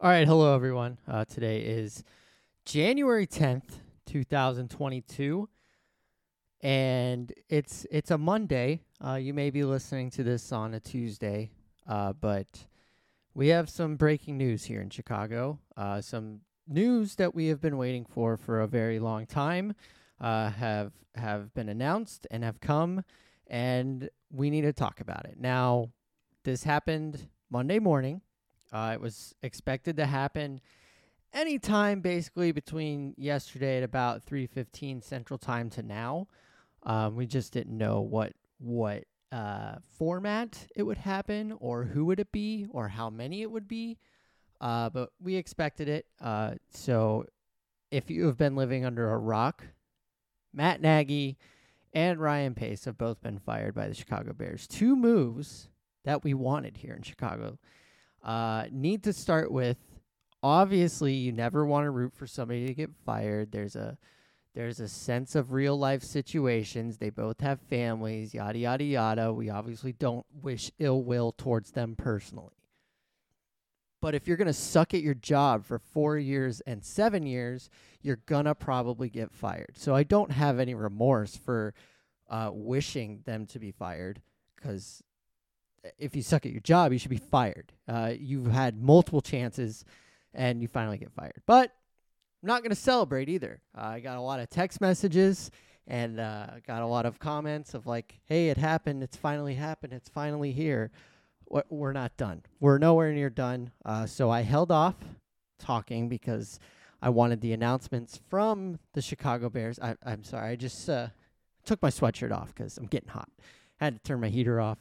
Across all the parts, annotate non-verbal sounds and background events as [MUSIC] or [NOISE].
All right, hello everyone. Uh, today is January tenth, two thousand twenty-two, and it's it's a Monday. Uh, you may be listening to this on a Tuesday, uh, but we have some breaking news here in Chicago. Uh, some news that we have been waiting for for a very long time uh, have have been announced and have come, and we need to talk about it now. This happened Monday morning. Uh, it was expected to happen anytime basically between yesterday at about 3:15 Central Time to now. Um, we just didn't know what what uh, format it would happen or who would it be or how many it would be. Uh, but we expected it. Uh, so if you have been living under a rock, Matt Nagy and Ryan Pace have both been fired by the Chicago Bears. Two moves that we wanted here in Chicago. Uh, need to start with obviously you never want to root for somebody to get fired. There's a there's a sense of real life situations. They both have families, yada yada yada. We obviously don't wish ill will towards them personally. But if you're going to suck at your job for 4 years and 7 years, you're going to probably get fired. So I don't have any remorse for uh, wishing them to be fired cuz if you suck at your job, you should be fired. Uh, you've had multiple chances and you finally get fired. But I'm not going to celebrate either. Uh, I got a lot of text messages and uh, got a lot of comments of like, hey, it happened. It's finally happened. It's finally here. We're not done. We're nowhere near done. Uh, so I held off talking because I wanted the announcements from the Chicago Bears. I, I'm sorry. I just uh, took my sweatshirt off because I'm getting hot. I had to turn my heater off.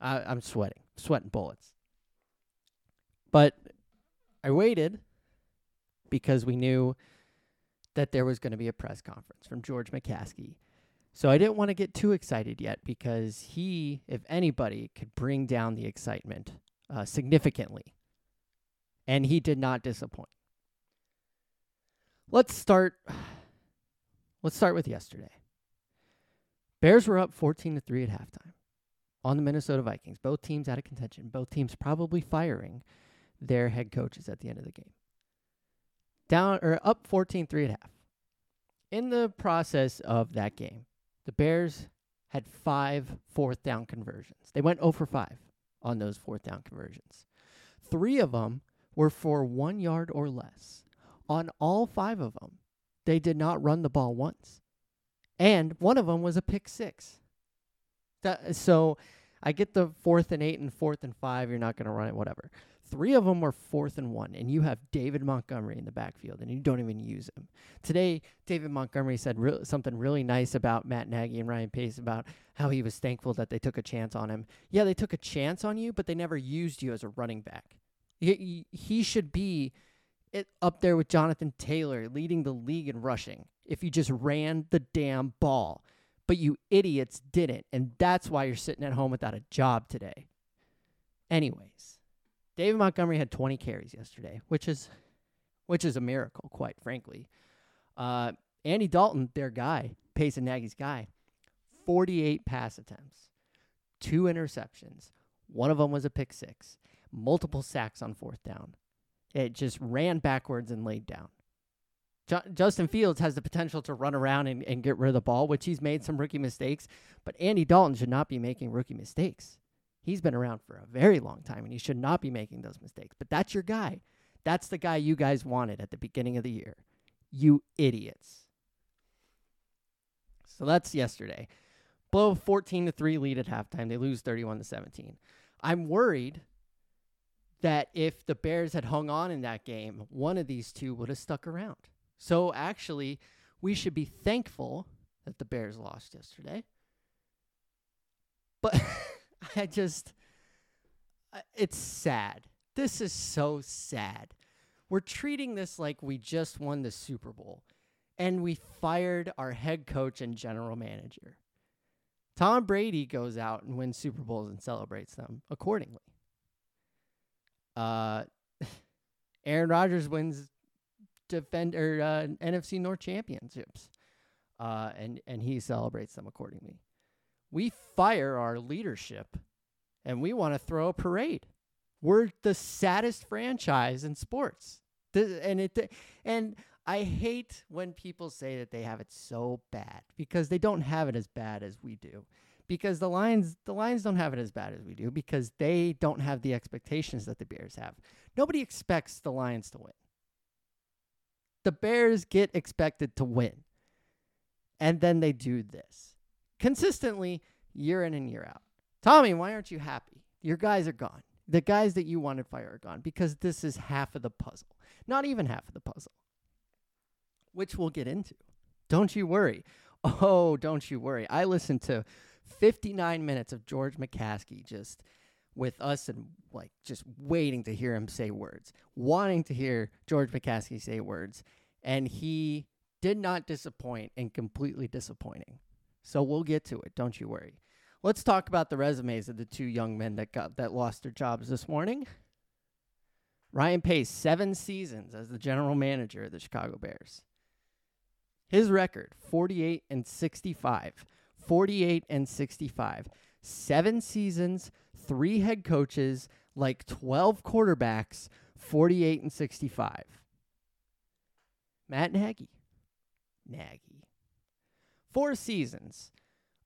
I, I'm sweating, sweating bullets. But I waited because we knew that there was going to be a press conference from George McCaskey. So I didn't want to get too excited yet because he, if anybody, could bring down the excitement uh, significantly. And he did not disappoint. Let's start. [SIGHS] Let's start with yesterday. Bears were up 14 to 3 at halftime on the Minnesota Vikings. Both teams out of contention. Both teams probably firing their head coaches at the end of the game. Down or up 14-3 at half. In the process of that game, the Bears had five fourth down conversions. They went 0 for 5 on those fourth down conversions. Three of them were for one yard or less. On all five of them, they did not run the ball once. And one of them was a pick six. That, so I get the fourth and eight and fourth and five. You're not going to run it, whatever. Three of them were fourth and one, and you have David Montgomery in the backfield, and you don't even use him. Today, David Montgomery said re- something really nice about Matt Nagy and Ryan Pace about how he was thankful that they took a chance on him. Yeah, they took a chance on you, but they never used you as a running back. He, he should be it, up there with Jonathan Taylor, leading the league in rushing if you just ran the damn ball but you idiots didn't. And that's why you're sitting at home without a job today. Anyways, David Montgomery had 20 carries yesterday, which is which is a miracle, quite frankly. Uh, Andy Dalton, their guy, Pace and Nagy's guy, 48 pass attempts, two interceptions. One of them was a pick six, multiple sacks on fourth down. It just ran backwards and laid down. Justin Fields has the potential to run around and, and get rid of the ball, which he's made some rookie mistakes, but Andy Dalton should not be making rookie mistakes. He's been around for a very long time and he should not be making those mistakes. But that's your guy. That's the guy you guys wanted at the beginning of the year. You idiots. So that's yesterday. Blow 14 to 3 lead at halftime. They lose 31 to 17. I'm worried that if the Bears had hung on in that game, one of these two would have stuck around. So actually, we should be thankful that the Bears lost yesterday. But [LAUGHS] I just, it's sad. This is so sad. We're treating this like we just won the Super Bowl and we fired our head coach and general manager. Tom Brady goes out and wins Super Bowls and celebrates them accordingly. Uh, [LAUGHS] Aaron Rodgers wins defend or uh, NFC North championships, uh, and and he celebrates them accordingly. We fire our leadership, and we want to throw a parade. We're the saddest franchise in sports. The, and it and I hate when people say that they have it so bad because they don't have it as bad as we do. Because the Lions the Lions don't have it as bad as we do because they don't have the expectations that the Bears have. Nobody expects the Lions to win. The Bears get expected to win. And then they do this consistently year in and year out. Tommy, why aren't you happy? Your guys are gone. The guys that you wanted fire are gone because this is half of the puzzle. Not even half of the puzzle, which we'll get into. Don't you worry. Oh, don't you worry. I listened to 59 minutes of George McCaskey just with us and like just waiting to hear him say words, wanting to hear George McCaskey say words. And he did not disappoint and completely disappointing. So we'll get to it. Don't you worry. Let's talk about the resumes of the two young men that got that lost their jobs this morning. Ryan Pace, seven seasons as the general manager of the Chicago Bears. His record, 48 and 65. 48 and 65. Seven seasons, three head coaches, like 12 quarterbacks, 48 and 65. Matt Nagy. Nagy. Four seasons,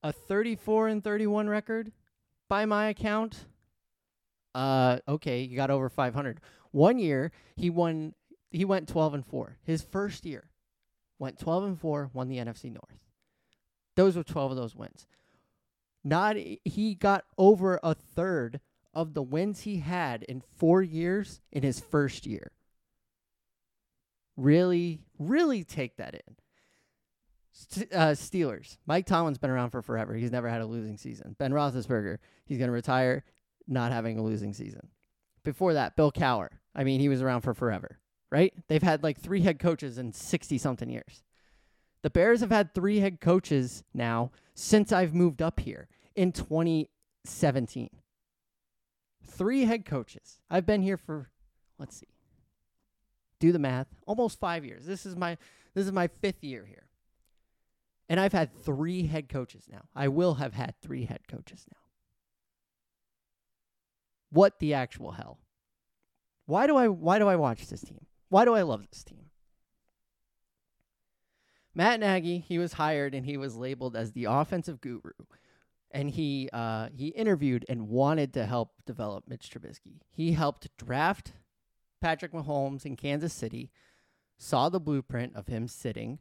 a 34 and 31 record by my account. Uh okay, you got over 500. One year he won he went 12 and 4. His first year went 12 and 4, won the NFC North. Those were 12 of those wins. Not he got over a third of the wins he had in 4 years in his first year. Really, really take that in. Uh, Steelers. Mike Tomlin's been around for forever. He's never had a losing season. Ben Roethlisberger. He's going to retire not having a losing season. Before that, Bill Cowher. I mean, he was around for forever, right? They've had like three head coaches in 60 something years. The Bears have had three head coaches now since I've moved up here in 2017. Three head coaches. I've been here for, let's see, do the math, almost five years. This is my this is my fifth year here. And I've had three head coaches now. I will have had three head coaches now. What the actual hell? Why do I why do I watch this team? Why do I love this team? Matt Nagy, he was hired and he was labeled as the offensive guru. And he uh, he interviewed and wanted to help develop Mitch Trubisky. He helped draft Patrick Mahomes in Kansas City, saw the blueprint of him sitting,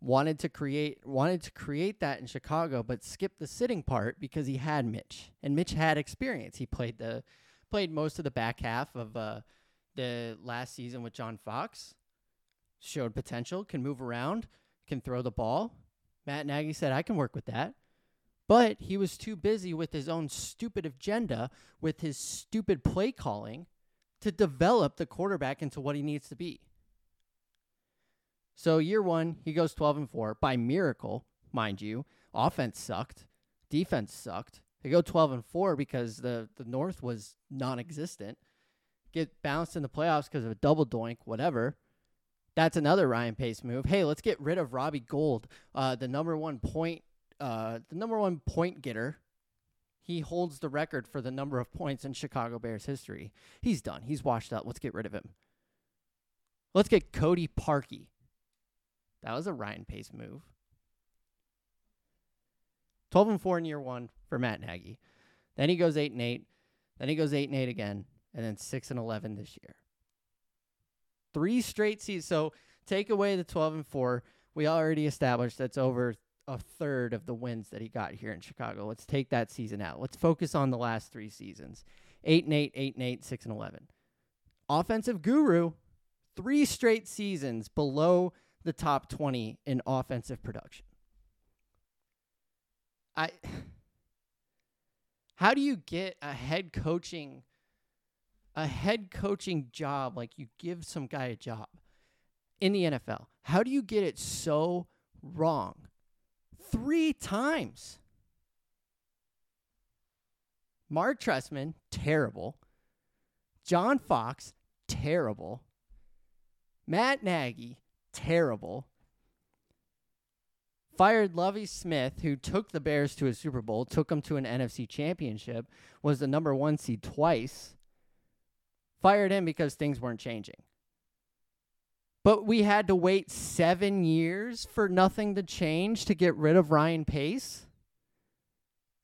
wanted to create wanted to create that in Chicago, but skipped the sitting part because he had Mitch, and Mitch had experience. He played the played most of the back half of uh, the last season with John Fox. Showed potential, can move around, can throw the ball. Matt Nagy said, "I can work with that." But he was too busy with his own stupid agenda, with his stupid play calling, to develop the quarterback into what he needs to be. So year one, he goes 12 and 4 by miracle, mind you. Offense sucked, defense sucked. They go 12 and 4 because the the North was non-existent. Get bounced in the playoffs because of a double doink, whatever. That's another Ryan Pace move. Hey, let's get rid of Robbie Gould, uh, the number one point, uh, the number one point getter. He holds the record for the number of points in Chicago Bears history. He's done. He's washed up. Let's get rid of him. Let's get Cody Parkey. That was a Ryan Pace move. 12 and 4 in year 1 for Matt Nagy. Then he goes 8 and 8. Then he goes 8 and 8 again and then 6 and 11 this year. Three straight seasons. So take away the 12 and 4. We already established that's over a third of the wins that he got here in Chicago. Let's take that season out. Let's focus on the last 3 seasons. 8 and 8, 8 and 8, 6 and 11. Offensive guru, three straight seasons below the top 20 in offensive production. I [SIGHS] How do you get a head coaching a head coaching job like you give some guy a job in the NFL? How do you get it so wrong? 3 times. Mark Trestman, terrible. John Fox, terrible. Matt Nagy, terrible. Fired Lovie Smith, who took the Bears to a Super Bowl, took them to an NFC championship, was the number one seed twice. Fired him because things weren't changing. But we had to wait seven years for nothing to change to get rid of Ryan Pace.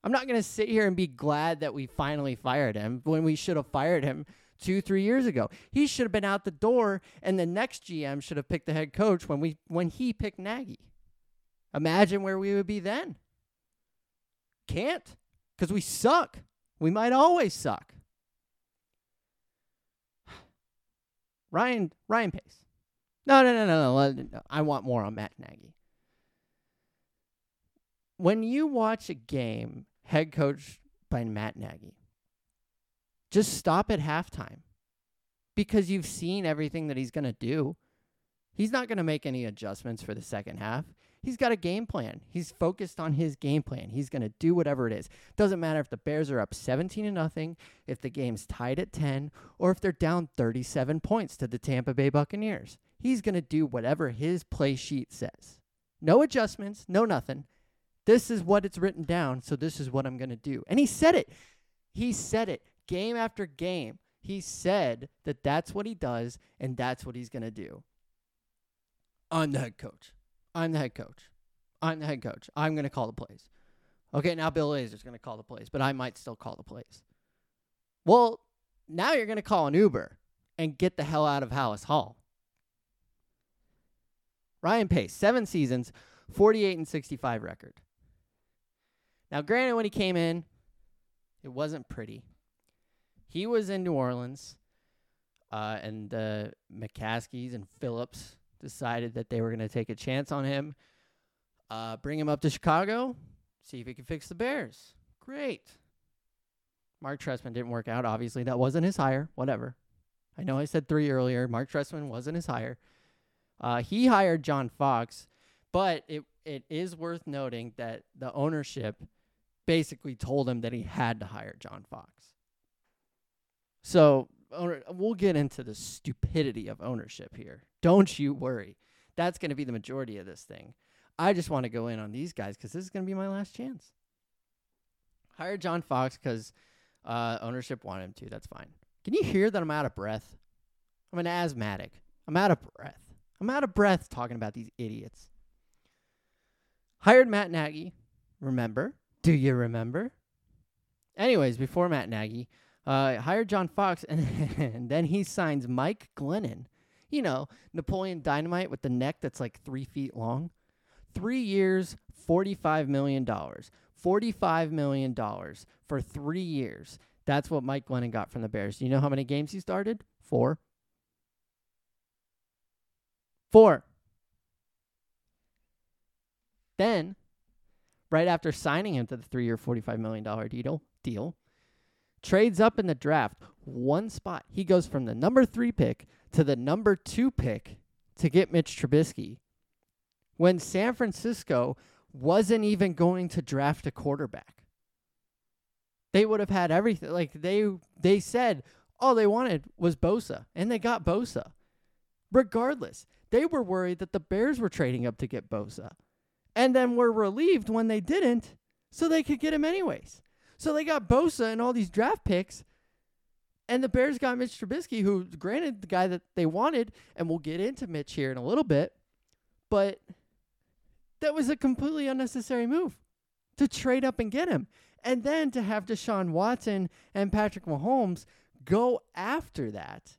I'm not going to sit here and be glad that we finally fired him when we should have fired him two, three years ago. He should have been out the door, and the next GM should have picked the head coach when we when he picked Nagy. Imagine where we would be then. Can't, because we suck. We might always suck. Ryan Ryan Pace. No, no, no, no, no. I want more on Matt Nagy. When you watch a game head coach by Matt Nagy, just stop at halftime because you've seen everything that he's going to do. He's not going to make any adjustments for the second half. He's got a game plan. He's focused on his game plan. He's going to do whatever it is. Doesn't matter if the Bears are up 17 to nothing, if the game's tied at 10, or if they're down 37 points to the Tampa Bay Buccaneers. He's going to do whatever his play sheet says. No adjustments, no nothing. This is what it's written down, so this is what I'm going to do. And he said it. He said it game after game. He said that that's what he does and that's what he's going to do. I'm the head coach. I'm the head coach. I'm the head coach. I'm going to call the plays. Okay, now Bill Lazor's going to call the plays, but I might still call the plays. Well, now you're going to call an Uber and get the hell out of Halas Hall. Ryan Pace, seven seasons, 48 and 65 record. Now, granted, when he came in, it wasn't pretty. He was in New Orleans, uh, and the McCaskeys and Phillips decided that they were going to take a chance on him, uh, bring him up to Chicago, see if he could fix the Bears. Great. Mark Trestman didn't work out. Obviously, that wasn't his hire. Whatever. I know I said three earlier. Mark Trestman wasn't his hire. Uh, he hired John Fox, but it it is worth noting that the ownership basically told him that he had to hire John Fox. So we'll get into the stupidity of ownership here. Don't you worry. That's going to be the majority of this thing. I just want to go in on these guys because this is going to be my last chance. Hire John Fox because uh, ownership wanted him to. That's fine. Can you hear that I'm out of breath? I'm an asthmatic. I'm out of breath. I'm out of breath talking about these idiots. Hired Matt Nagy. Remember? Do you remember? Anyways, before Matt Nagy, uh, hired John Fox, and, [LAUGHS] and then he signs Mike Glennon. You know, Napoleon Dynamite with the neck that's like three feet long. Three years, $45 million. $45 million for three years. That's what Mike Glennon got from the Bears. Do you know how many games he started? Four. Four. Then, right after signing him to the three year, $45 million deal, deal, trades up in the draft one spot. He goes from the number three pick to the number two pick to get Mitch Trubisky when San Francisco wasn't even going to draft a quarterback. They would have had everything. Like they they said all they wanted was Bosa, and they got Bosa. Regardless, they were worried that the Bears were trading up to get Bosa. And then were relieved when they didn't, so they could get him anyways. So they got Bosa and all these draft picks. And the Bears got Mitch Trubisky, who, granted, the guy that they wanted, and we'll get into Mitch here in a little bit, but that was a completely unnecessary move to trade up and get him. And then to have Deshaun Watson and Patrick Mahomes go after that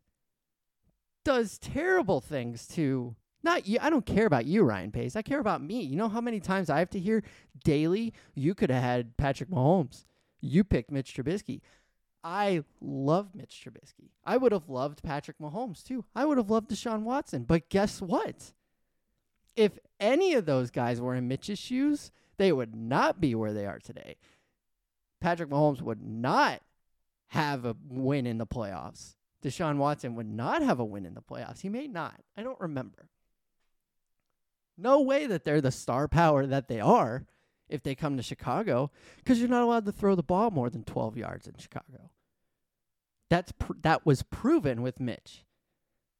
does terrible things to not you. I don't care about you, Ryan Pace. I care about me. You know how many times I have to hear daily, you could have had Patrick Mahomes. You picked Mitch Trubisky. I love Mitch Trubisky. I would have loved Patrick Mahomes too. I would have loved Deshaun Watson. But guess what? If any of those guys were in Mitch's shoes, they would not be where they are today. Patrick Mahomes would not have a win in the playoffs. Deshaun Watson would not have a win in the playoffs. He may not. I don't remember. No way that they're the star power that they are if they come to Chicago because you're not allowed to throw the ball more than 12 yards in Chicago. That's pr- that was proven with Mitch.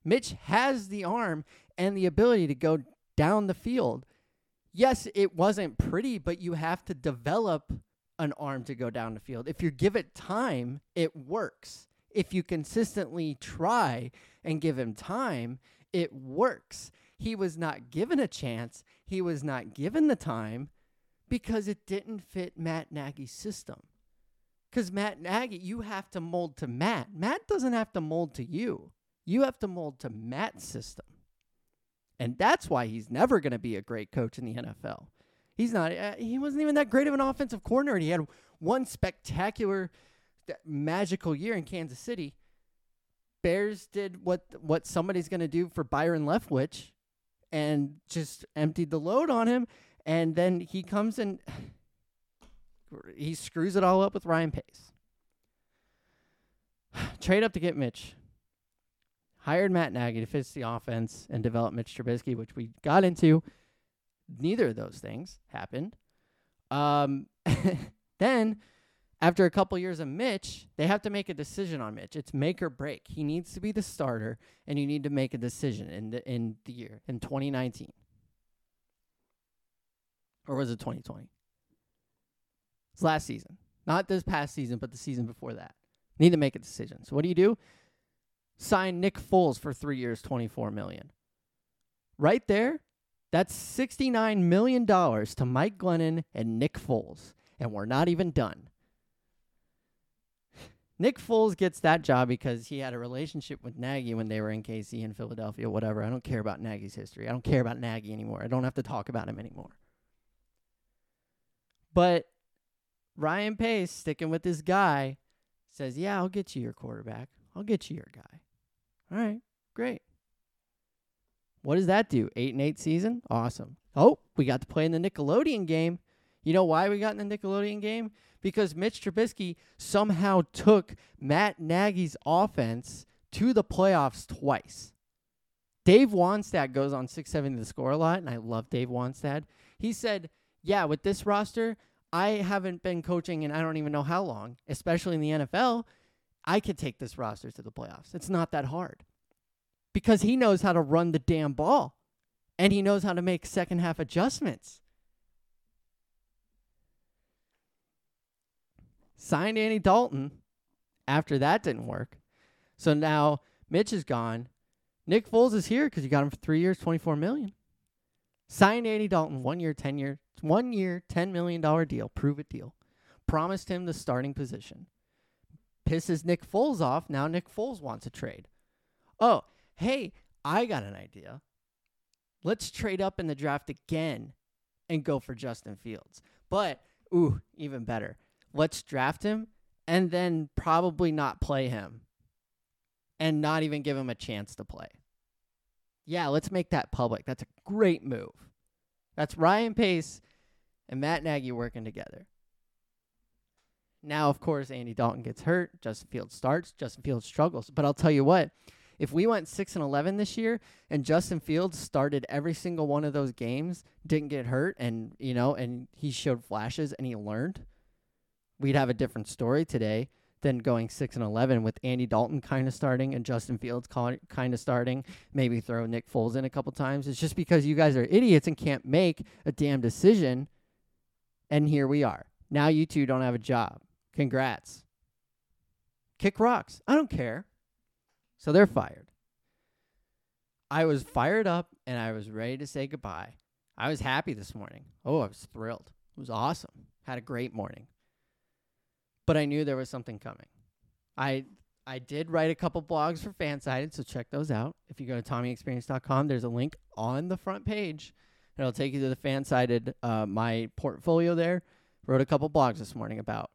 Mitch has the arm and the ability to go down the field. Yes, it wasn't pretty, but you have to develop an arm to go down the field. If you give it time, it works. if you consistently try and give him time, it works. He was not given a chance, he was not given the time because it didn't fit Matt Nagy's system. Because Matt Nagy, you have to mold to Matt. Matt doesn't have to mold to you. You have to mold to Matt's system. And that's why he's never going to be a great coach in the NFL. He's not, uh, he wasn't even that great of an offensive coordinator. He had one spectacular, magical year in Kansas City. Bears did what what somebody's going to do for Byron Leftwich and just emptied the load on him. And then he comes and [SIGHS] he screws it all up with Ryan Pace. [SIGHS] Trade up to get Mitch hired Matt Nagy to fix the offense and develop Mitch Trubisky, which we got into. Neither of those things happened. Um, [LAUGHS] then, after a couple years of Mitch, they have to make a decision on Mitch. It's make or break. He needs to be the starter, and you need to make a decision in the in the year in 2019, or was it 2020? It's last season, not this past season, but the season before that. Need to make a decision. So what do you do? Sign Nick Foles for three years, twenty-four million. Right there, that's sixty-nine million dollars to Mike Glennon and Nick Foles, and we're not even done. Nick Foles gets that job because he had a relationship with Nagy when they were in KC in Philadelphia, whatever. I don't care about Nagy's history. I don't care about Nagy anymore. I don't have to talk about him anymore. But Ryan Pace, sticking with this guy, says, Yeah, I'll get you your quarterback. I'll get you your guy. All right, great. What does that do? Eight and eight season? Awesome. Oh, we got to play in the Nickelodeon game. You know why we got in the Nickelodeon game? Because Mitch Trubisky somehow took Matt Nagy's offense to the playoffs twice. Dave Wannstedt goes on six 670 the score a lot, and I love Dave Wannstedt. He said, Yeah, with this roster, I haven't been coaching and I don't even know how long, especially in the NFL. I could take this roster to the playoffs. It's not that hard because he knows how to run the damn ball and he knows how to make second half adjustments. Signed Andy Dalton after that didn't work. So now Mitch is gone. Nick Foles is here because you got him for three years, twenty-four million. Signed Andy Dalton, one year, ten year, one year, ten million dollar deal, prove it deal. Promised him the starting position pisses Nick Foles off. Now Nick Foles wants a trade. Oh, hey, I got an idea. Let's trade up in the draft again and go for Justin Fields. But, ooh, even better. Let's draft him and then probably not play him and not even give him a chance to play. Yeah, let's make that public. That's a great move. That's Ryan Pace and Matt Nagy working together. Now, of course, Andy Dalton gets hurt. Justin Fields starts. Justin Fields struggles. But I'll tell you what, if we went 6 and 11 this year and Justin Fields started every single one of those games, didn't get hurt and, you know, and he showed flashes and he learned, we'd have a different story today than going 6 and 11 with Andy Dalton kind of starting and Justin Fields kind of starting, maybe throw Nick Foles in a couple times. It's just because you guys are idiots and can't make a damn decision and here we are. Now you two don't have a job. Congrats. Kick rocks. I don't care. So they're fired. I was fired up and I was ready to say goodbye. I was happy this morning. Oh, I was thrilled. It was awesome. Had a great morning. But I knew there was something coming. I I did write a couple blogs for Fansided, so check those out. If you go to TommyExperience.com, there's a link on the front page. It'll take you to the Fansided, uh, my portfolio there. Wrote a couple blogs this morning about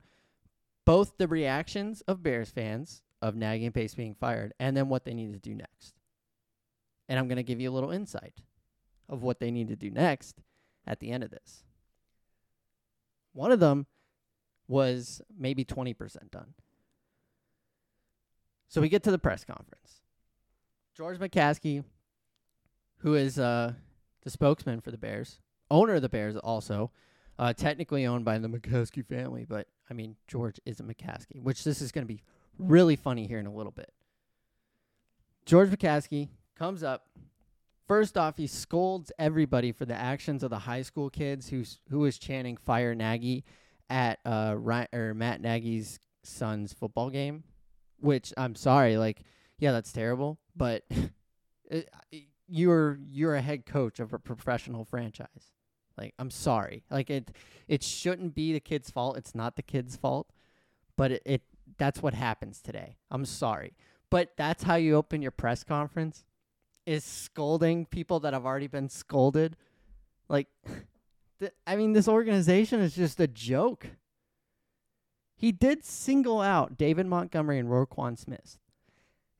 both the reactions of Bears fans of Nagy and Pace being fired and then what they need to do next. And I'm going to give you a little insight of what they need to do next at the end of this. One of them was maybe 20% done. So we get to the press conference. George McCaskey, who is uh, the spokesman for the Bears, owner of the Bears also, uh, technically owned by the McCaskey family, but I mean, George is a McCaskey, which this is going to be really funny here in a little bit. George McCaskey comes up. First off, he scolds everybody for the actions of the high school kids who who was chanting "Fire Nagy" at uh Ryan, or Matt Nagy's son's football game. which I'm sorry, like, yeah, that's terrible, but [LAUGHS] you're you're a head coach of a professional franchise. Like, I'm sorry. Like it it shouldn't be the kid's fault. It's not the kid's fault, but it, it that's what happens today. I'm sorry. But that's how you open your press conference is scolding people that have already been scolded. Like [LAUGHS] th- I mean this organization is just a joke. He did single out David Montgomery and Roquan Smith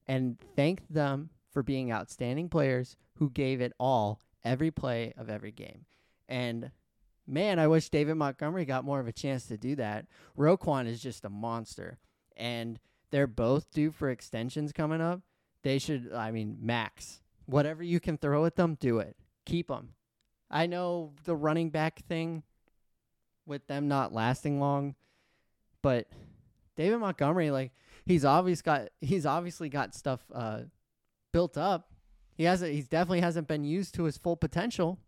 and thanked them for being outstanding players who gave it all every play of every game. And man, I wish David Montgomery got more of a chance to do that. Roquan is just a monster. And they're both due for extensions coming up. They should, I mean, max. Whatever you can throw at them, do it. Keep them. I know the running back thing with them not lasting long but David Montgomery, like he's obviously got he's obviously got stuff uh, built up. He hasn't. He's definitely hasn't been used to his full potential.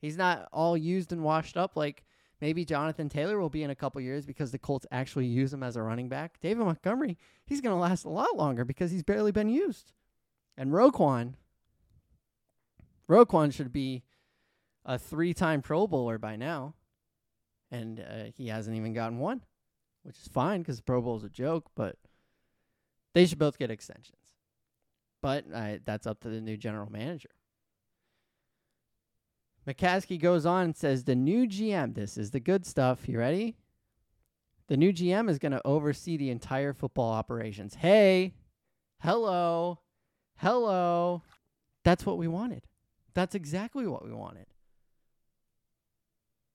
He's not all used and washed up like maybe Jonathan Taylor will be in a couple years because the Colts actually use him as a running back. David Montgomery, he's going to last a lot longer because he's barely been used. And Roquan, Roquan should be a three-time Pro Bowler by now, and uh, he hasn't even gotten one which is fine because Pro Bowl is a joke, but they should both get extensions. But uh, that's up to the new general manager. McCaskey goes on and says the new GM, this is the good stuff. You ready? The new GM is going to oversee the entire football operations. Hey, hello, hello. That's what we wanted. That's exactly what we wanted.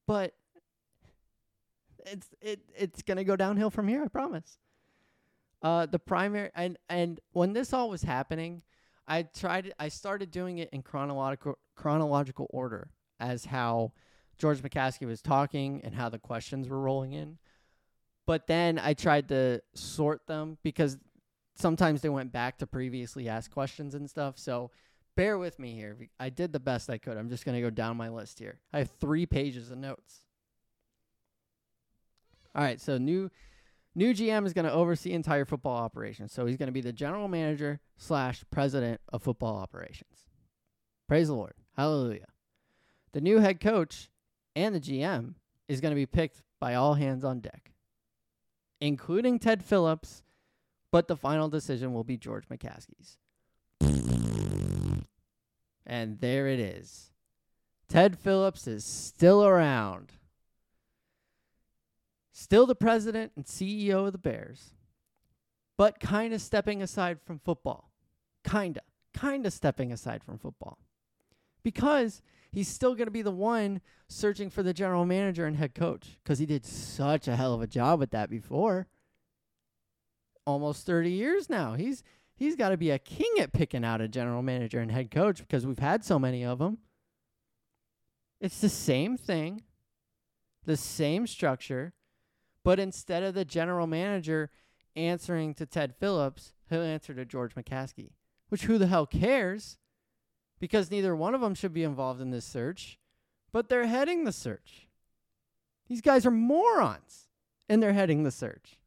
But it's it it's gonna go downhill from here. I promise. Uh, the primary and and when this all was happening, I tried. I started doing it in chronological chronological order as how George McCaskey was talking and how the questions were rolling in. But then I tried to sort them because sometimes they went back to previously asked questions and stuff. So bear with me here. I did the best I could. I'm just going to go down my list here. I have three pages of notes. All right, so new new GM is going to oversee entire football operations. So he's going to be the general manager slash president of football operations. Praise the Lord, Hallelujah. The new head coach and the GM is going to be picked by all hands on deck, including Ted Phillips, but the final decision will be George McCaskey's. And there it is. Ted Phillips is still around still the president and CEO of the Bears, but kind of stepping aside from football. Kind of. Kind of stepping aside from football. Because he's still going to be the one searching for the general manager and head coach because he did such a hell of a job with that before. Almost 30 years now. He's he's got to be a king at picking out a general manager and head coach because we've had so many of them. It's the same thing, the same structure, but instead of the general manager answering to Ted Phillips, he'll answer to George McCaskey. Which who the hell cares? Because neither one of them should be involved in this search, but they're heading the search. These guys are morons, and they're heading the search.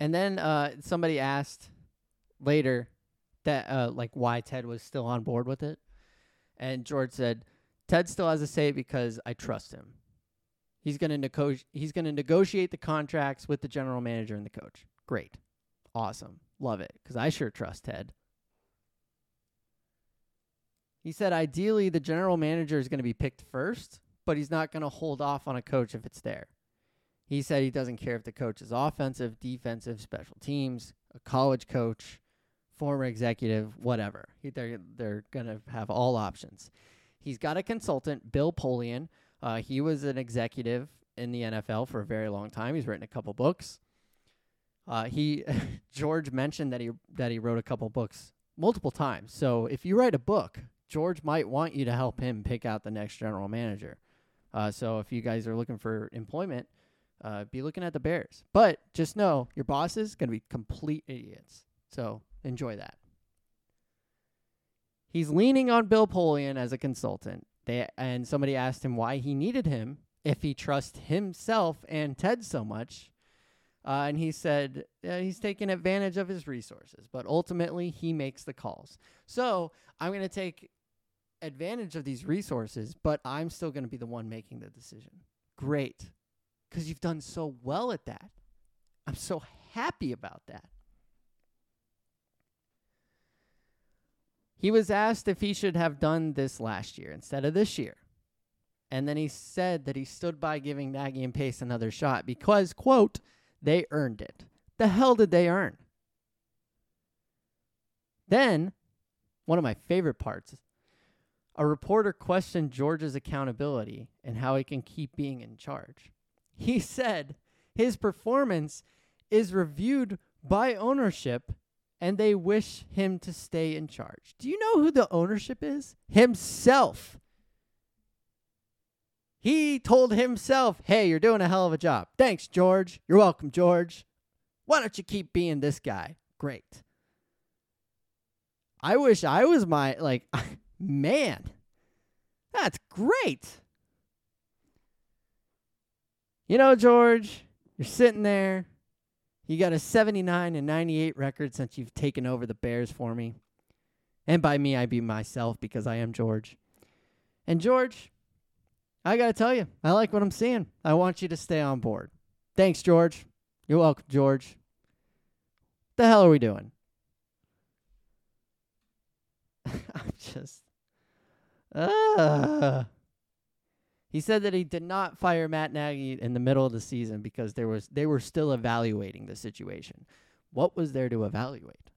And then uh, somebody asked later that uh, like why Ted was still on board with it, and George said, Ted still has a say because I trust him. He's going to nego- he's to negotiate the contracts with the general manager and the coach. Great. Awesome. Love it cuz I sure trust Ted. He said ideally the general manager is going to be picked first, but he's not going to hold off on a coach if it's there. He said he doesn't care if the coach is offensive, defensive, special teams, a college coach, former executive, whatever. He, they're they're going to have all options. He's got a consultant, Bill Polian. Uh, he was an executive in the NFL for a very long time. He's written a couple books. Uh, he [LAUGHS] George mentioned that he that he wrote a couple books multiple times. So if you write a book, George might want you to help him pick out the next general manager. Uh, so if you guys are looking for employment, uh, be looking at the Bears. But just know your boss is going to be complete idiots. So enjoy that. He's leaning on Bill Polian as a consultant. They and somebody asked him why he needed him if he trusts himself and Ted so much. Uh, and he said he's taking advantage of his resources, but ultimately he makes the calls. So I'm going to take advantage of these resources, but I'm still going to be the one making the decision. Great. Because you've done so well at that. I'm so happy about that. He was asked if he should have done this last year instead of this year. And then he said that he stood by giving Nagy and Pace another shot because, quote, they earned it. The hell did they earn? Then, one of my favorite parts, a reporter questioned George's accountability and how he can keep being in charge. He said his performance is reviewed by ownership and they wish him to stay in charge. Do you know who the ownership is? Himself. He told himself, hey, you're doing a hell of a job. Thanks, George. You're welcome, George. Why don't you keep being this guy? Great. I wish I was my, like, [LAUGHS] man, that's great. You know, George, you're sitting there you got a 79 and 98 record since you've taken over the Bears for me. And by me, I be myself because I am George. And George, I got to tell you, I like what I'm seeing. I want you to stay on board. Thanks, George. You're welcome, George. The hell are we doing? [LAUGHS] I'm just. Uh, he said that he did not fire Matt Nagy in the middle of the season because there was they were still evaluating the situation. What was there to evaluate?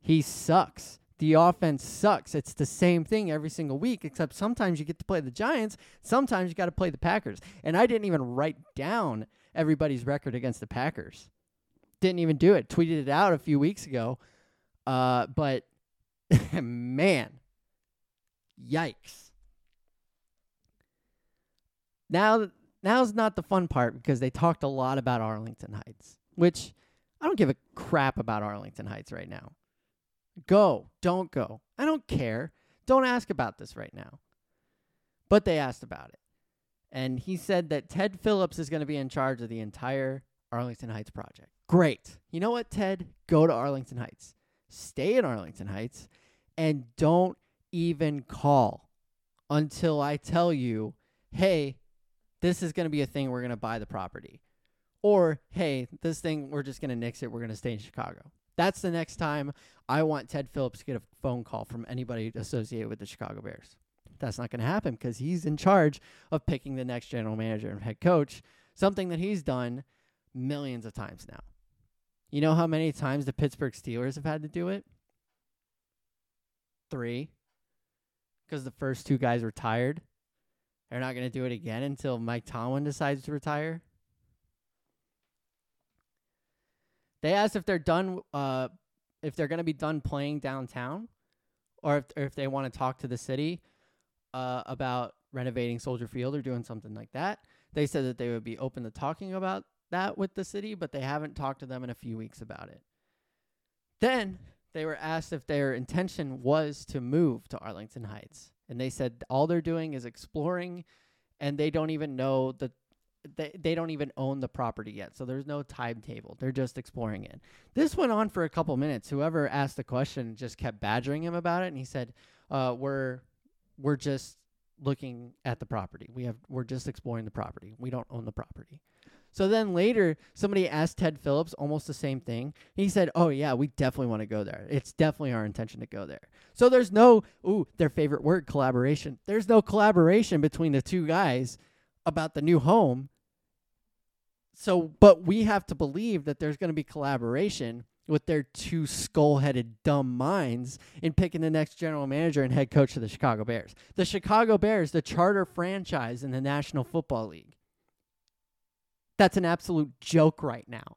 He sucks. The offense sucks. It's the same thing every single week, except sometimes you get to play the Giants, sometimes you got to play the Packers. And I didn't even write down everybody's record against the Packers. Didn't even do it. Tweeted it out a few weeks ago. Uh, but [LAUGHS] man, yikes now now's not the fun part because they talked a lot about Arlington Heights, which I don't give a crap about Arlington Heights right now. Go, don't go. I don't care. Don't ask about this right now. But they asked about it. And he said that Ted Phillips is going to be in charge of the entire Arlington Heights project. Great. You know what, Ted? Go to Arlington Heights. Stay in Arlington Heights and don't even call until I tell you, hey, this is going to be a thing we're going to buy the property. Or, hey, this thing, we're just going to nix it. We're going to stay in Chicago. That's the next time I want Ted Phillips to get a phone call from anybody associated with the Chicago Bears. That's not going to happen because he's in charge of picking the next general manager and head coach, something that he's done millions of times now. You know how many times the Pittsburgh Steelers have had to do it? Three. Because the first two guys retired they're not going to do it again until Mike Tomlin decides to retire. They asked if they're done, uh, if they're going to be done playing downtown, or if or if they want to talk to the city uh, about renovating Soldier Field or doing something like that. They said that they would be open to talking about that with the city, but they haven't talked to them in a few weeks about it. Then they were asked if their intention was to move to Arlington Heights and they said all they're doing is exploring and they don't even know the they, they don't even own the property yet. So there's no timetable. They're just exploring it. This went on for a couple minutes. Whoever asked the question just kept badgering him about it and he said uh, we're we're just looking at the property. We have we're just exploring the property. We don't own the property so then later, somebody asked Ted Phillips almost the same thing. He said, "Oh yeah, we definitely want to go there. It's definitely our intention to go there." So there's no ooh, their favorite word, collaboration. There's no collaboration between the two guys about the new home. So, but we have to believe that there's going to be collaboration with their two skull-headed dumb minds in picking the next general manager and head coach of the Chicago Bears. The Chicago Bears, the charter franchise in the National Football League that's an absolute joke right now.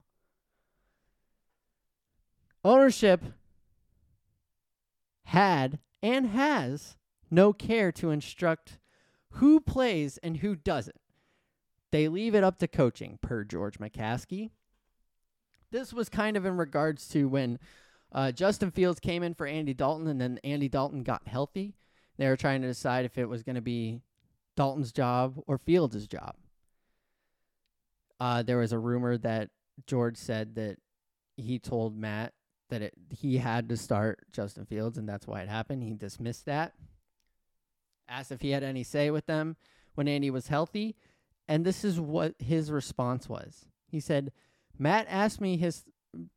Ownership had and has no care to instruct who plays and who doesn't. They leave it up to coaching, per George McCaskey. This was kind of in regards to when uh, Justin Fields came in for Andy Dalton and then Andy Dalton got healthy. They were trying to decide if it was going to be Dalton's job or Fields' job. Uh, there was a rumor that George said that he told Matt that it he had to start Justin Fields and that's why it happened. He dismissed that. Asked if he had any say with them when Andy was healthy, and this is what his response was. He said, "Matt asked me his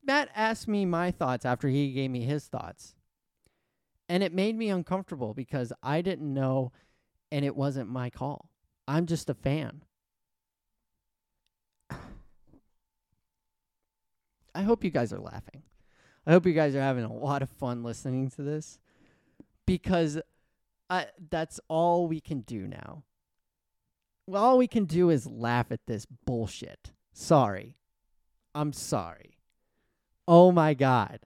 Matt asked me my thoughts after he gave me his thoughts. And it made me uncomfortable because I didn't know and it wasn't my call. I'm just a fan. I hope you guys are laughing. I hope you guys are having a lot of fun listening to this because I, that's all we can do now. Well, all we can do is laugh at this bullshit. Sorry. I'm sorry. Oh my god.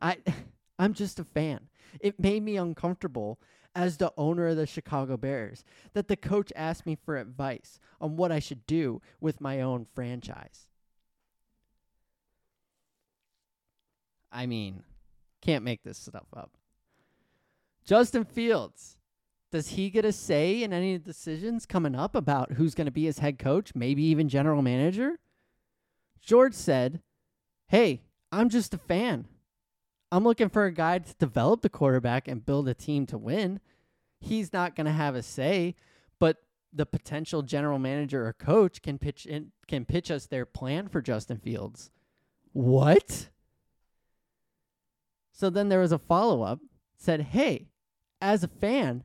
I [LAUGHS] I'm just a fan. It made me uncomfortable as the owner of the Chicago Bears that the coach asked me for advice on what I should do with my own franchise. I mean, can't make this stuff up. Justin Fields, does he get a say in any decisions coming up about who's going to be his head coach, maybe even general manager? George said, Hey, I'm just a fan. I'm looking for a guy to develop the quarterback and build a team to win. He's not going to have a say, but the potential general manager or coach can pitch in, can pitch us their plan for Justin Fields. What? So then there was a follow up said, "Hey, as a fan,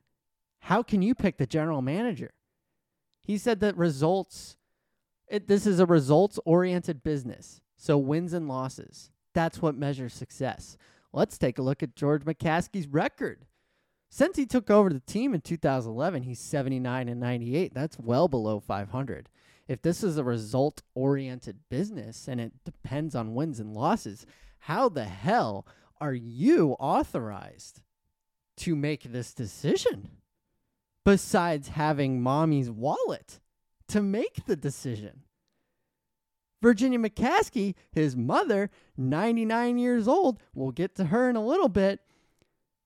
how can you pick the general manager?" He said that results it, this is a results oriented business. So wins and losses. That's what measures success. Let's take a look at George McCaskey's record. Since he took over the team in 2011, he's 79 and 98. That's well below 500. If this is a result oriented business and it depends on wins and losses, how the hell are you authorized to make this decision? Besides having mommy's wallet to make the decision. Virginia McCaskey, his mother, 99 years old, we'll get to her in a little bit.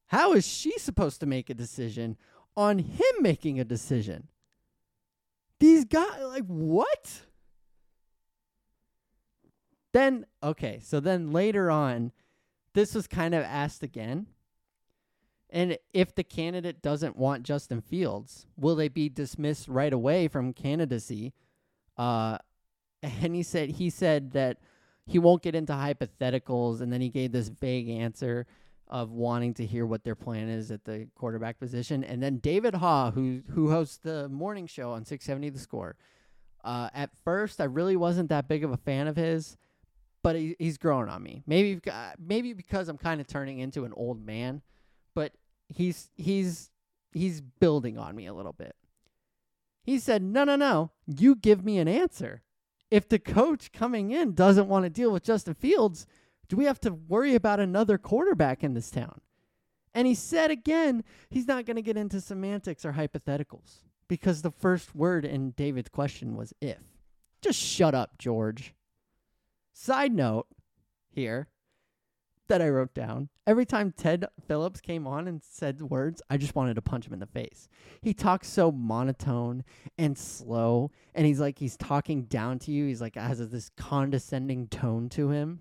How is she supposed to make a decision on him making a decision? These guys, like, what? Then, okay, so then later on, this was kind of asked again. And if the candidate doesn't want Justin Fields, will they be dismissed right away from candidacy? Uh, and he said he said that he won't get into hypotheticals, and then he gave this vague answer of wanting to hear what their plan is at the quarterback position. And then David Haugh, who who hosts the morning show on 670 The Score. Uh, at first, I really wasn't that big of a fan of his, but he, he's growing on me. Maybe uh, maybe because I'm kind of turning into an old man, but he's he's he's building on me a little bit. He said, "No, no, no. You give me an answer if the coach coming in doesn't want to deal with Justin Fields, do we have to worry about another quarterback in this town? And he said again, he's not going to get into semantics or hypotheticals because the first word in David's question was if. Just shut up, George. Side note here that I wrote down. Every time Ted Phillips came on and said words, I just wanted to punch him in the face. He talks so monotone and slow, and he's like he's talking down to you. He's like has this condescending tone to him.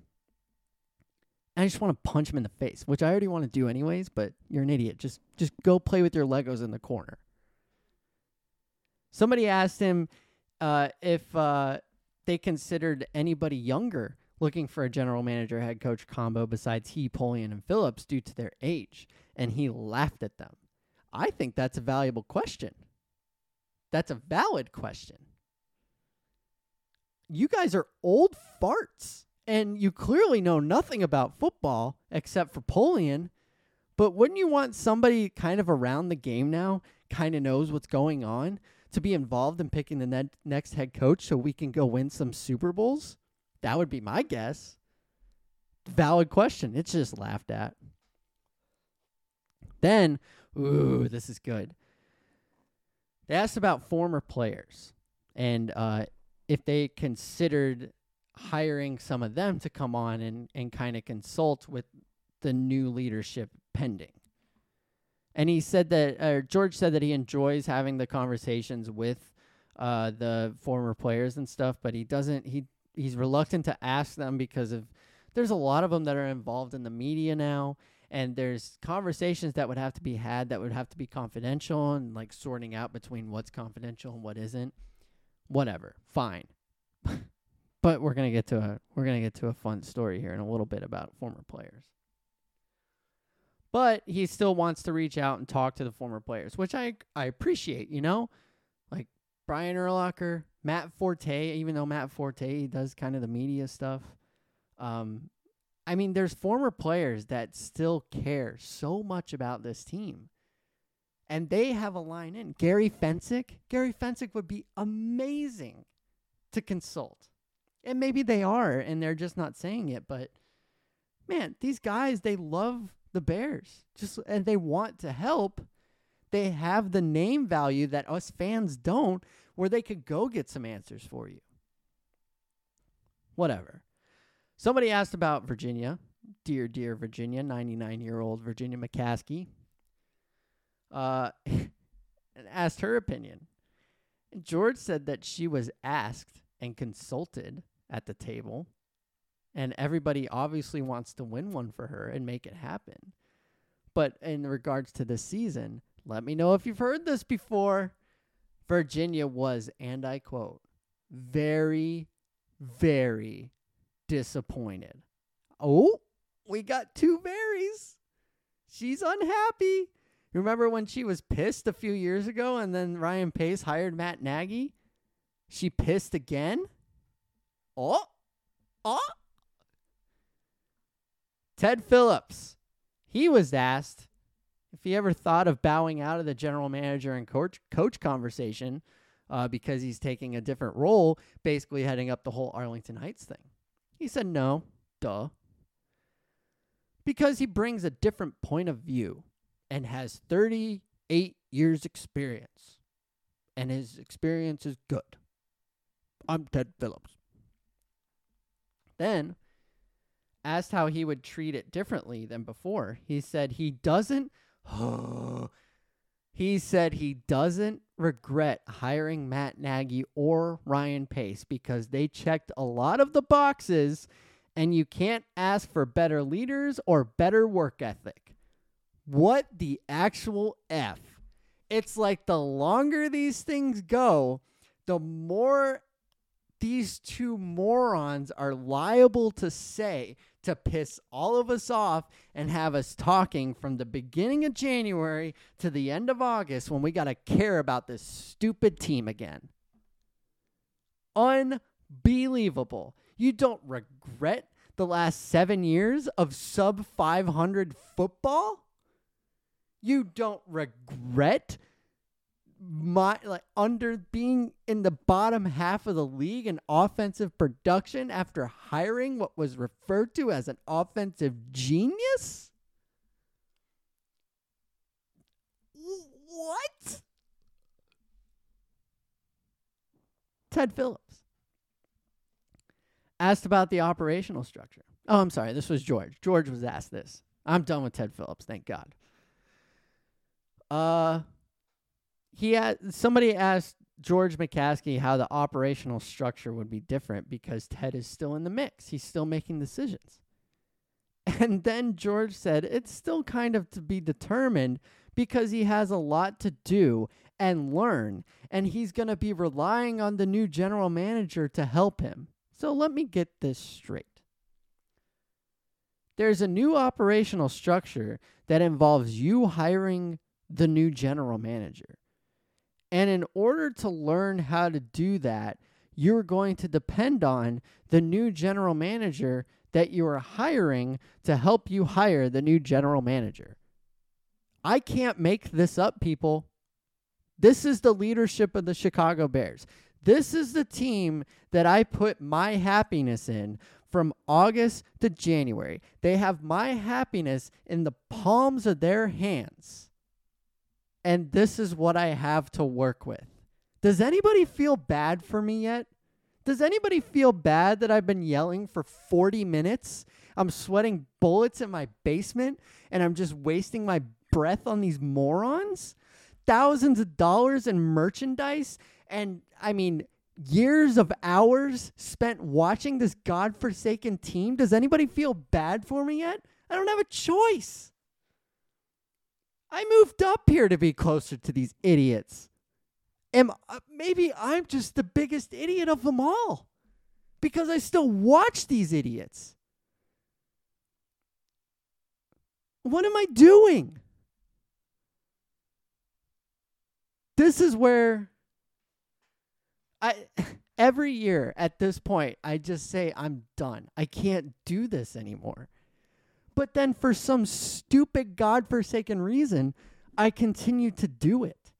I just want to punch him in the face, which I already want to do anyways, but you're an idiot. Just just go play with your Legos in the corner. Somebody asked him uh, if uh, they considered anybody younger looking for a general manager head coach combo besides he, Polian, and Phillips due to their age, and he laughed at them. I think that's a valuable question. That's a valid question. You guys are old farts, and you clearly know nothing about football except for Polian. But wouldn't you want somebody kind of around the game now, kind of knows what's going on, to be involved in picking the ne- next head coach so we can go win some Super Bowls? That would be my guess. Valid question. It's just laughed at. Then, ooh, this is good. They asked about former players and uh, if they considered hiring some of them to come on and, and kind of consult with the new leadership pending. And he said that, George said that he enjoys having the conversations with uh, the former players and stuff, but he doesn't. He he's reluctant to ask them because of there's a lot of them that are involved in the media now, and there's conversations that would have to be had that would have to be confidential and like sorting out between what's confidential and what isn't. Whatever, fine. [LAUGHS] but we're gonna get to a we're gonna get to a fun story here in a little bit about former players. But he still wants to reach out and talk to the former players, which I I appreciate. You know, like Brian Urlacher, Matt Forte. Even though Matt Forte does kind of the media stuff, um, I mean, there's former players that still care so much about this team. And they have a line in. Gary Fencik. Gary Fencik would be amazing to consult. And maybe they are, and they're just not saying it. But man, these guys, they love the Bears. Just and they want to help. They have the name value that us fans don't, where they could go get some answers for you. Whatever. Somebody asked about Virginia, dear, dear Virginia, 99 year old Virginia McCaskey, uh, and [LAUGHS] asked her opinion. And George said that she was asked and consulted at the table, and everybody obviously wants to win one for her and make it happen. But in regards to this season, let me know if you've heard this before. Virginia was, and I quote, very, very disappointed. Oh, we got two berries. She's unhappy. Remember when she was pissed a few years ago and then Ryan Pace hired Matt Nagy? She pissed again? Oh, oh. Ted Phillips. He was asked if he ever thought of bowing out of the general manager and coach coach conversation uh, because he's taking a different role, basically heading up the whole Arlington Heights thing. He said no. Duh. Because he brings a different point of view and has 38 years experience. And his experience is good. I'm Ted Phillips. Then, asked how he would treat it differently than before, he said he doesn't. [GASPS] he said he doesn't regret hiring Matt Nagy or Ryan Pace because they checked a lot of the boxes and you can't ask for better leaders or better work ethic. What the actual F? It's like the longer these things go, the more these two morons are liable to say to piss all of us off and have us talking from the beginning of January to the end of August when we got to care about this stupid team again. Unbelievable. You don't regret the last seven years of sub 500 football? You don't regret my like under being in the bottom half of the league in offensive production after hiring what was referred to as an offensive genius? What? Ted Phillips asked about the operational structure. Oh, I'm sorry. This was George. George was asked this. I'm done with Ted Phillips. Thank God. Uh, he had somebody asked George McCaskey how the operational structure would be different because Ted is still in the mix. He's still making decisions. [LAUGHS] And then George said it's still kind of to be determined because he has a lot to do and learn, and he's going to be relying on the new general manager to help him. So let me get this straight. There's a new operational structure that involves you hiring the new general manager. And in order to learn how to do that, you're going to depend on the new general manager that you are hiring to help you hire the new general manager. I can't make this up, people. This is the leadership of the Chicago Bears. This is the team that I put my happiness in from August to January. They have my happiness in the palms of their hands and this is what I have to work with. Does anybody feel bad for me yet? Does anybody feel bad that I've been yelling for 40 minutes? I'm sweating bullets in my basement and I'm just wasting my breath on these morons? Thousands of dollars in merchandise And I mean, years of hours spent watching this godforsaken team. Does anybody feel bad for me yet? I don't have a choice. I moved up here to be closer to these idiots. Am uh, maybe I'm just the biggest idiot of them all because I still watch these idiots. What am I doing? This is where I [LAUGHS] every year at this point I just say I'm done. I can't do this anymore. But then for some stupid godforsaken reason, I continue to do it.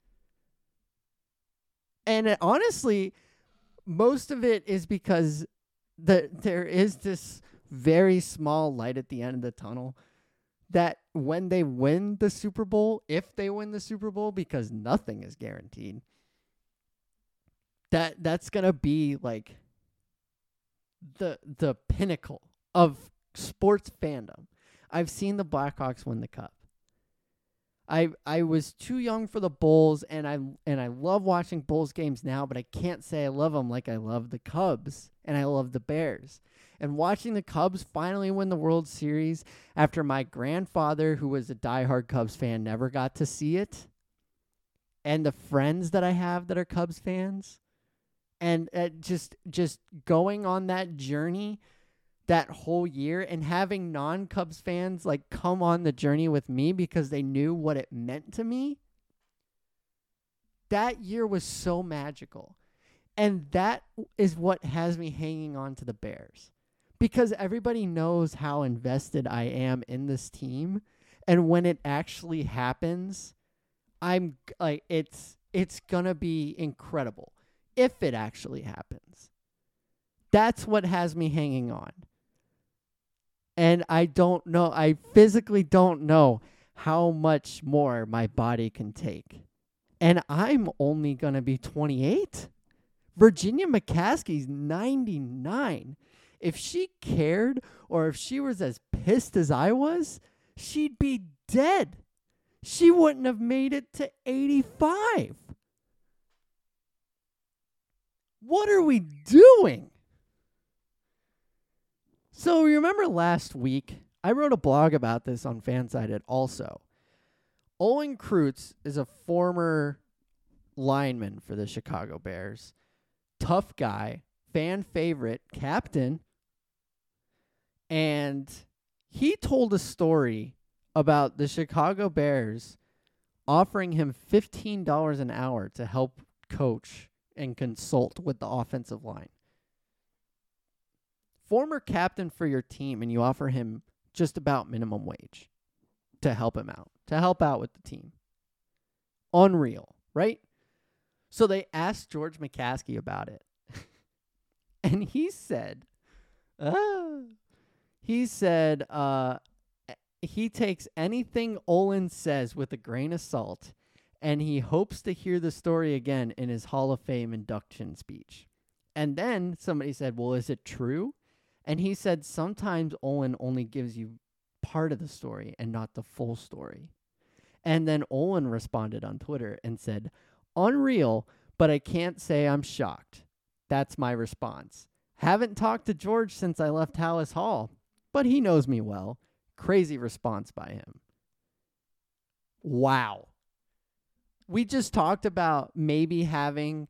And it, honestly, most of it is because the there is this very small light at the end of the tunnel that when they win the Super Bowl, if they win the Super Bowl because nothing is guaranteed, that that's to be like the the pinnacle of sports fandom. I've seen the Blackhawks win the cup. I I was too young for the Bulls, and I and I love watching Bulls games now, but I can't say I love them like I love the Cubs and I love the Bears. And watching the Cubs finally win the World Series after my grandfather, who was a diehard Cubs fan, never got to see it, and the friends that I have that are Cubs fans, and uh, just just going on that journey that whole year and having non Cubs fans like come on the journey with me because they knew what it meant to me. That year was so magical. And that is what has me hanging on to the Bears. Because everybody knows how invested I am in this team. And when it actually happens, I'm like it's it's going to be incredible if it actually happens. That's what has me hanging on and I don't know, I physically don't know how much more my body can take. And I'm only going to be 28. Virginia McCaskey's 99. If she cared or if she was as pissed as I was, she'd be dead. She wouldn't have made it to 85. What are we doing? So remember last week, I wrote a blog about this on Fansided also. Olin Kreutz is a former lineman for the Chicago Bears. Tough guy, fan favorite, captain. And he told a story about the Chicago Bears offering him $15 an hour to help coach and consult with the offensive line former captain for your team and you offer him just about minimum wage to help him out, to help out with the team. Unreal, right? So they asked George McCaskey about it. [LAUGHS] and he said, uh, he said, uh, he takes anything Olin says with a grain of salt, and he hopes to hear the story again in his Hall of Fame induction speech. And then somebody said, Well, is it true? And he said sometimes Olin only gives you part of the story and not the full story. And then Olin responded on Twitter and said, Unreal, but I can't say I'm shocked. That's my response. Haven't talked to George since I left Halas Hall, but he knows me well. Crazy response by him. Wow. We just talked about maybe having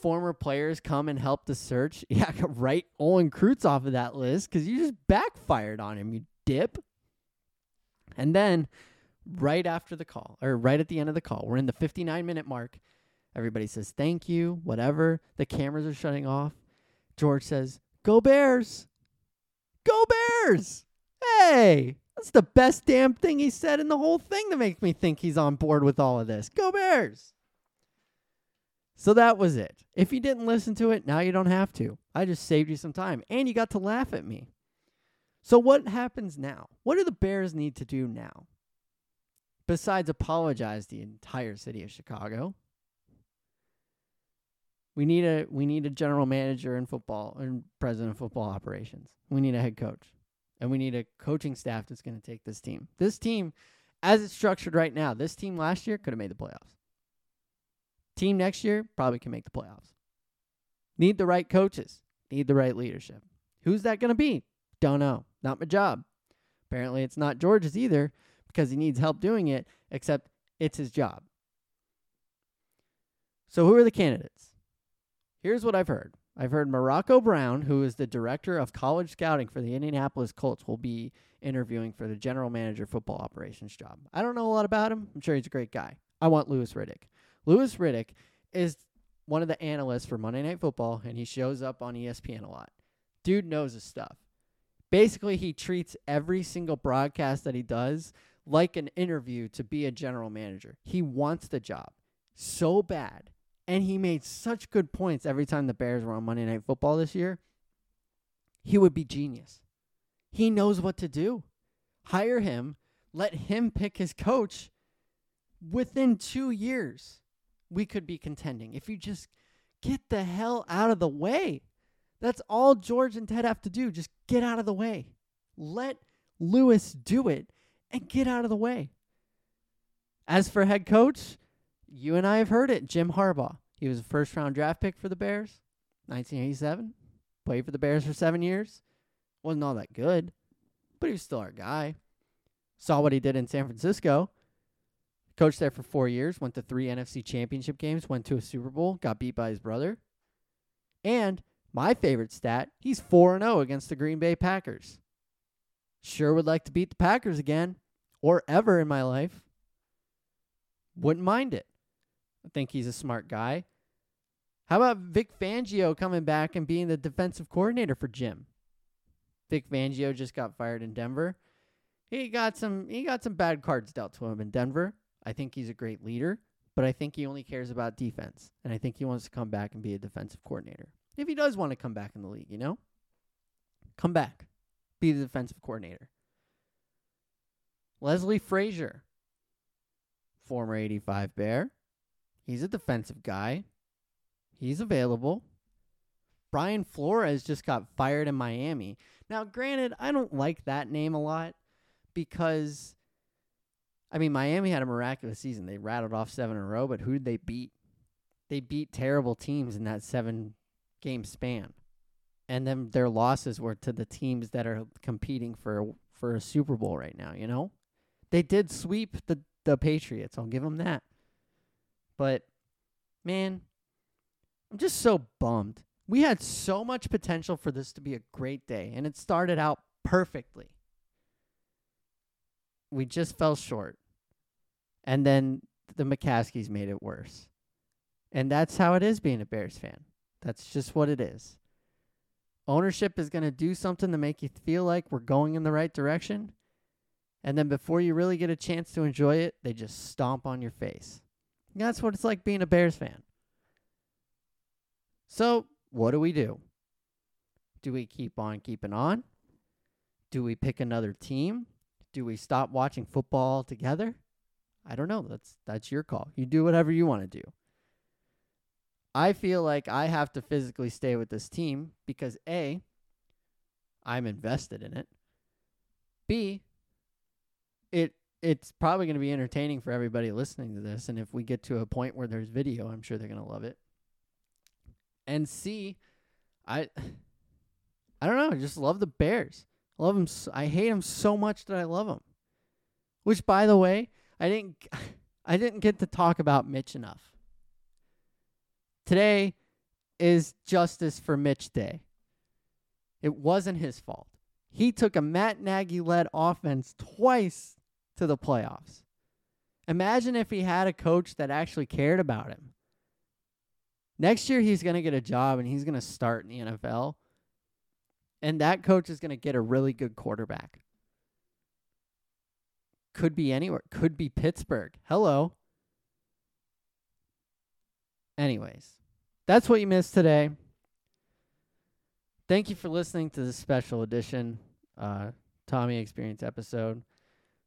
former players come and help the search, [LAUGHS] yeah, right Olin Kreutz off of that list because you just backfired on him, you dip. And then right after the call, or right at the end of the call, we're in the 59 minute mark. Everybody says thank you, whatever. The cameras are shutting off. George says, Go Bears! Go Bears! Hey, that's the best damn thing he said in the whole thing to make me think he's on board with all of this. Go Bears! So that was it. If you didn't listen to it, now you don't have to. I just saved you some time and you got to laugh at me. So what happens now? What do the Bears need to do now? Besides apologize to the entire city of Chicago. We need a we need a general manager in football and president of football operations. We need a head coach. And we need a coaching staff that's going to take this team. This team, as it's structured right now, this team last year could have made the playoffs Team next year probably can make the playoffs. Need the right coaches, need the right leadership. Who's that going to be? Don't know. Not my job. Apparently, it's not George's either because he needs help doing it, except it's his job. So, who are the candidates? Here's what I've heard I've heard Morocco Brown, who is the director of college scouting for the Indianapolis Colts, will be interviewing for the general manager football operations job. I don't know a lot about him. I'm sure he's a great guy. I want Louis Riddick. Louis Riddick is one of the analysts for Monday Night Football, and he shows up on ESPN a lot. Dude knows his stuff. Basically, he treats every single broadcast that he does like an interview to be a general manager. He wants the job so bad and he made such good points every time the Bears were on Monday Night Football this year. He would be genius. He knows what to do. Hire him, let him pick his coach. Within two years, we could be contending. If you just get the hell out of the way. That's all George and Ted have to do. Just get out of the way. Let Louis do it and get out of the way. As for head coach, you and I have heard it. Jim Harbaugh. He was a first round draft pick for the Bears, 1987. Played for the Bears for seven years. Wasn't all that good, but he was still our guy. Saw what he did in San Francisco. Coached there for four years. Went to three NFC championship games. Went to a Super Bowl. Got beat by his brother. And my favorite stat, he's 4 0 against the Green Bay Packers. Sure would like to beat the Packers again or ever in my life. Wouldn't mind it. I think he's a smart guy. How about Vic Fangio coming back and being the defensive coordinator for Jim? Vic Fangio just got fired in Denver. He got some he got some bad cards dealt to him in Denver. I think he's a great leader, but I think he only cares about defense. And I think he wants to come back and be a defensive coordinator. If he does want to come back in the league, you know? Come back. Be the defensive coordinator. Leslie Frazier, former 85 Bear. He's a defensive guy. He's available. Brian Flores just got fired in Miami. Now, granted, I don't like that name a lot because, I mean, Miami had a miraculous season. They rattled off seven in a row, but who did they beat? They beat terrible teams in that seven game span. And then their losses were to the teams that are competing for for a Super Bowl right now, you know? They did sweep the the Patriots. I'll give them that. But man, I'm just so bummed. We had so much potential for this to be a great day, and it started out perfectly. We just fell short. And then the McCaskeys made it worse. And that's how it is being a Bears fan. That's just what it is. Ownership is going to do something to make you feel like we're going in the right direction. And then before you really get a chance to enjoy it, they just stomp on your face. That's what it's like being a Bears fan. So, what do we do? Do we keep on keeping on? Do we pick another team? Do we stop watching football together? I don't know. That's that's your call. You do whatever you want to do. I feel like I have to physically stay with this team because A, I'm invested in it. B, it it's probably going to be entertaining for everybody listening to this. And if we get to a point where there's video, I'm sure they're going to love it. And C, I, [SIGHS] I don't know. I just love the Bears. Love him. So, I hate him so much that I love him. Which, by the way, I didn't, [LAUGHS] I didn't get to talk about Mitch enough. Today is Justice for Mitch Day. It wasn't his fault. He took a Matt Nagy led offense twice to the playoffs. Imagine if he had a coach that actually cared about him. Next year, he's going to get a job and he's going to start in the NFL. And that coach is going to get a really good quarterback. Could be anywhere. Could be Pittsburgh. Hello. Anyways, that's what you missed today. Thank you for listening to this special edition uh, Tommy Experience episode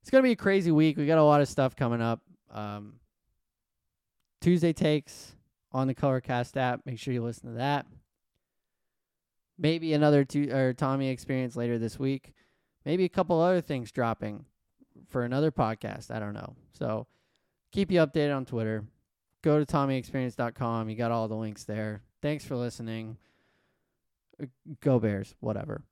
it's gonna be a crazy week. We got a lot of stuff coming up. Um, Tuesday takes on the Colorcast app. Make sure you listen to that. Maybe another two or Tommy experience later this week. Maybe a couple other things dropping for another podcast. I don't know. So keep you updated on Twitter. go to TommyExperience.com. You got all the links there. Thanks for listening. Uh, Go Bears, whatever.